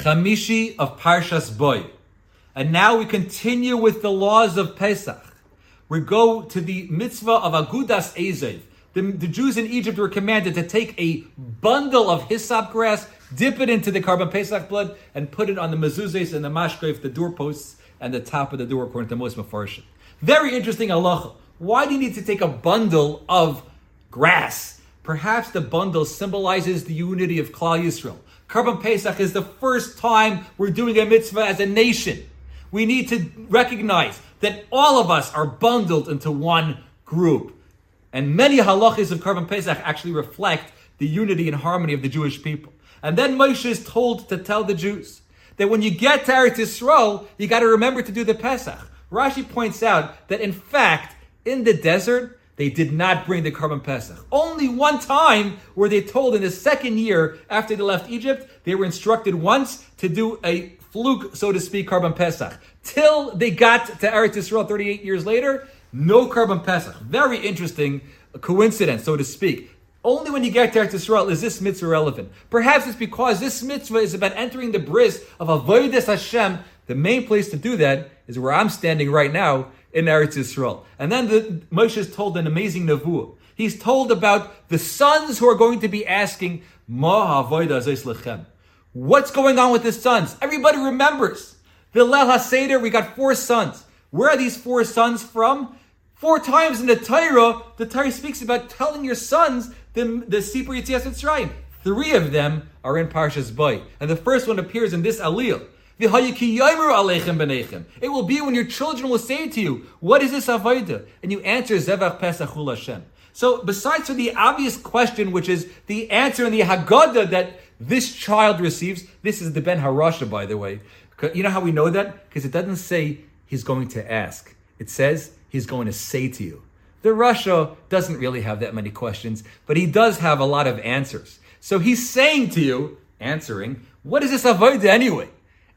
Chamishi of Parshas Bo. And now we continue with the laws of Pesach. We go to the mitzvah of Agudas Ezov. The, the Jews in Egypt were commanded to take a bundle of hyssop grass, dip it into the Korban Pesach blood, and put it on the mezuzahs and the mashkof, the doorposts, and the top of the door, according to Moshe Mefarshim. Very interesting halacha. Why do you need to take a bundle of grass? Perhaps the bundle symbolizes the unity of Klal Yisrael. Korban Pesach is the first time we're doing a mitzvah as a nation. We need to recognize that all of us are bundled into one group. And many halachas of Korban Pesach actually reflect the unity and harmony of the Jewish people. And then Moshe is told to tell the Jews that when you get to Eretz Yisrael, you got to remember to do the Pesach. Rashi points out that in fact, in the desert, they did not bring the Korban Pesach. Only one time were they told in the second year after they left Egypt, they were instructed once to do a fluke, so to speak, Korban Pesach. Till they got to Eretz Yisrael 38 years later, no Korban Pesach. Very interesting coincidence, so to speak. Only when you get to Eretz Yisrael is this mitzvah relevant. Perhaps it's because this mitzvah is about entering the bris of Avodas Hashem. The main place to do that is where I'm standing right now in Eretz Yisrael. And then the, Moshe is told an amazing nevuah. He's told about the sons who are going to be asking. What's going on with the sons? Everybody remembers. The Leil HaSeder, we got four sons. Where are these four sons from? Four times in the Torah, the Torah speaks about telling your sons the, the Sipur Yetzias Mitzrayim. Three of them are in Parshas Bo. And the first one appears in this Aliyah. It will be when your children will say to you, What is this Avodah? And you answer, Zevach Pesachul Hashem. So, besides for the obvious question, which is the answer in the Haggadah that this child receives, this is the Ben Harasha, by the way. You know how we know that? Because it doesn't say he's going to ask. It says he's going to say to you. The Rasha doesn't really have that many questions, but he does have a lot of answers. So he's saying to you, answering, what is this avodah anyway?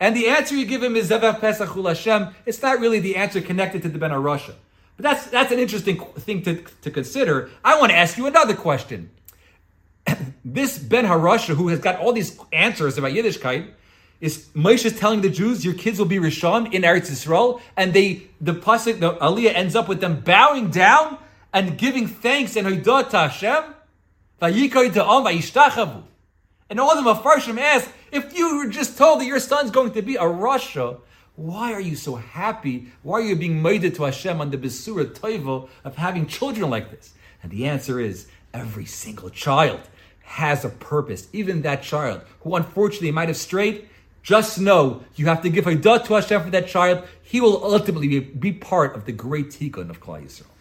And the answer you give him is Zevach Pesachul Hashem. It's not really the answer connected to the Ben Harasha. But that's, that's an interesting thing to, to consider. I want to ask you another question. this Ben Harasha, who has got all these answers about Yiddishkeit, is Moshe telling the Jews, your kids will be Rishon in Eretz Yisrael, and they the pasuk, the Aliyah ends up with them bowing down and giving thanks and hodah to Hashem. And all the Mefarshim ask, if you were just told that your son's going to be a Rasha, why are you so happy? Why are you being made to Hashem on the Besura Toivo of having children like this? And the answer is every single child has a purpose. Even that child who unfortunately might have strayed, just know you have to give a dot to Hashem for that child. He will ultimately be, be part of the great tikkun of Klal Yisrael.